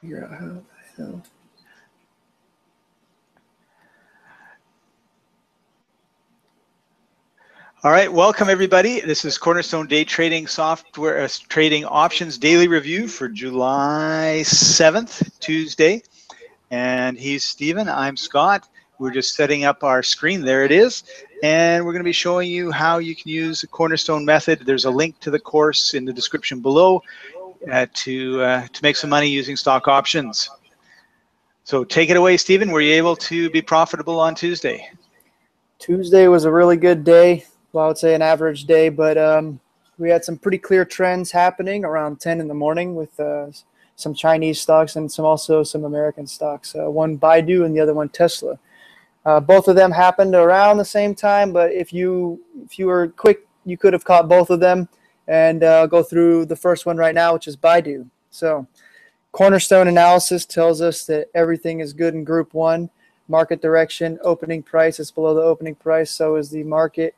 figure out how the hell. All right, welcome everybody. This is Cornerstone Day Trading Software uh, Trading Options Daily Review for July 7th, Tuesday. And he's Stephen, I'm Scott. We're just setting up our screen. There it is. And we're going to be showing you how you can use the Cornerstone method. There's a link to the course in the description below uh, to uh, to make some money using stock options. So take it away, Stephen. Were you able to be profitable on Tuesday? Tuesday was a really good day. Well, I would say an average day, but um, we had some pretty clear trends happening around 10 in the morning with uh, some Chinese stocks and some also some American stocks. Uh, one Baidu and the other one Tesla. Uh, both of them happened around the same time, but if you if you were quick, you could have caught both of them and uh, go through the first one right now, which is Baidu. So, cornerstone analysis tells us that everything is good in Group One. Market direction, opening price is below the opening price, so is the market.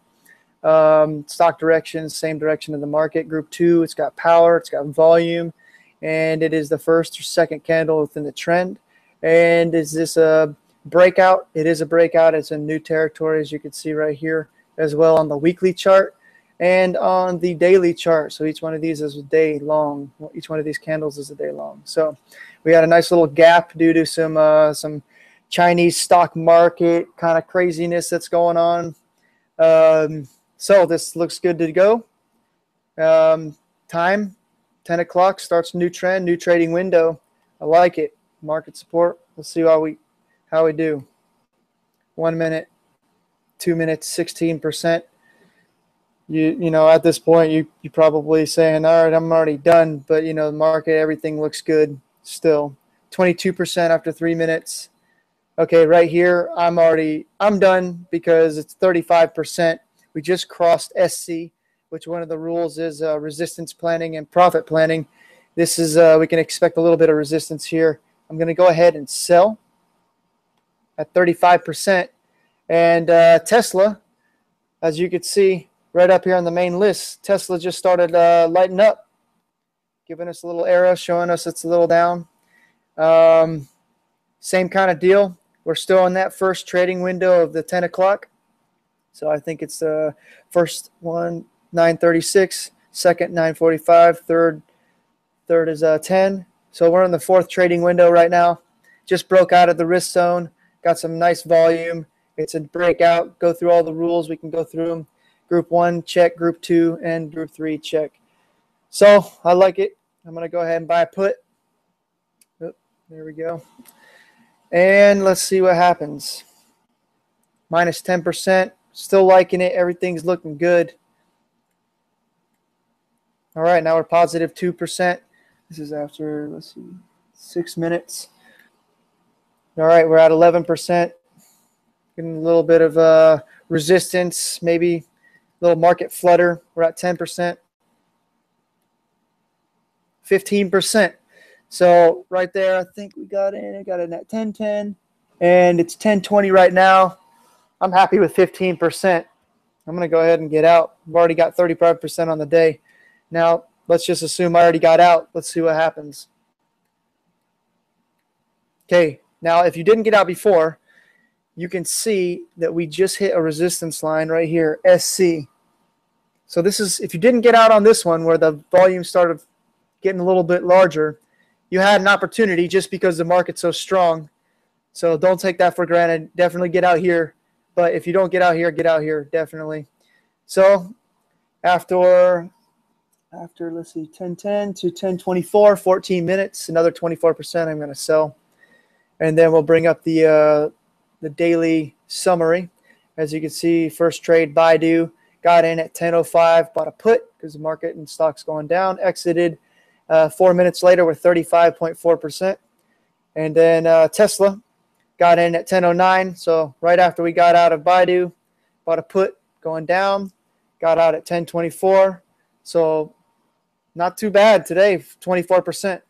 Um, stock direction, same direction of the market. Group Two, it's got power, it's got volume, and it is the first or second candle within the trend. And is this a breakout? It is a breakout. It's in new territory, as you can see right here, as well on the weekly chart and on the daily chart. So each one of these is a day long. Each one of these candles is a day long. So we had a nice little gap due to some uh, some Chinese stock market kind of craziness that's going on. Um, so this looks good to go. Um, time, 10 o'clock, starts new trend, new trading window. I like it. Market support. Let's see how we how we do. One minute, two minutes, 16% you you know at this point you you probably saying all right I'm already done but you know the market everything looks good still. 22% after 3 minutes. Okay right here I'm already I'm done because it's 35% we just crossed SC which one of the rules is uh, resistance planning and profit planning. This is uh, we can expect a little bit of resistance here. I'm gonna go ahead and sell at 35% and uh, Tesla as you can see right up here on the main list, Tesla just started uh, lighting up, giving us a little arrow, showing us it's a little down. Um, same kind of deal. We're still in that first trading window of the 10 o'clock. So I think it's the uh, first one, 936, second, 945, third, third is uh, 10. So we're in the fourth trading window right now. Just broke out of the risk zone, got some nice volume. It's a breakout. Go through all the rules. We can go through them Group one, check. Group two, and group three, check. So I like it. I'm going to go ahead and buy a put. There we go. And let's see what happens. Minus 10%. Still liking it. Everything's looking good. All right, now we're positive 2%. This is after, let's see, six minutes. All right, we're at 11%. Getting a little bit of uh, resistance, maybe little market flutter. We're at 10%, 15%. So right there, I think we got in. I got in at 10.10, and it's 10.20 right now. I'm happy with 15%. I'm going to go ahead and get out. I've already got 35% on the day. Now, let's just assume I already got out. Let's see what happens. Okay, now if you didn't get out before, you can see that we just hit a resistance line right here, SC. So this is, if you didn't get out on this one where the volume started getting a little bit larger, you had an opportunity just because the market's so strong. So don't take that for granted. Definitely get out here. But if you don't get out here, get out here, definitely. So after, after let's see, 1010 to 1024, 14 minutes, another 24% I'm going to sell. And then we'll bring up the, uh, the daily summary. As you can see, first trade, Baidu, got in at 10.05, bought a put because the market and stocks going down, exited uh, four minutes later with 35.4%. And then uh, Tesla got in at 10.09. So right after we got out of Baidu, bought a put going down, got out at 10.24. So not too bad today, 24%.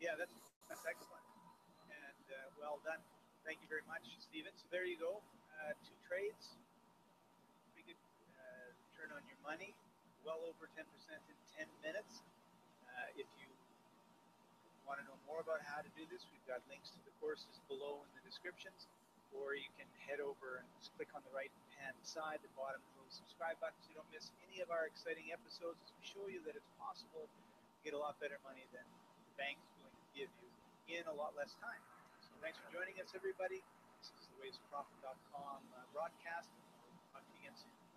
Yeah, that's, excellent. And uh, well done. Thank you very much, Steven. So there you go. Uh, two trades money, well over 10% in 10 minutes. Uh, if you want to know more about how to do this, we've got links to the courses below in the descriptions, or you can head over and just click on the right hand side, the bottom of the subscribe button, so you don't miss any of our exciting episodes as we show you that it's possible to get a lot better money than the bank's willing to give you in a lot less time. So thanks for joining us, everybody. This is the waysofprofit.com uh, broadcast. Talk to you again soon.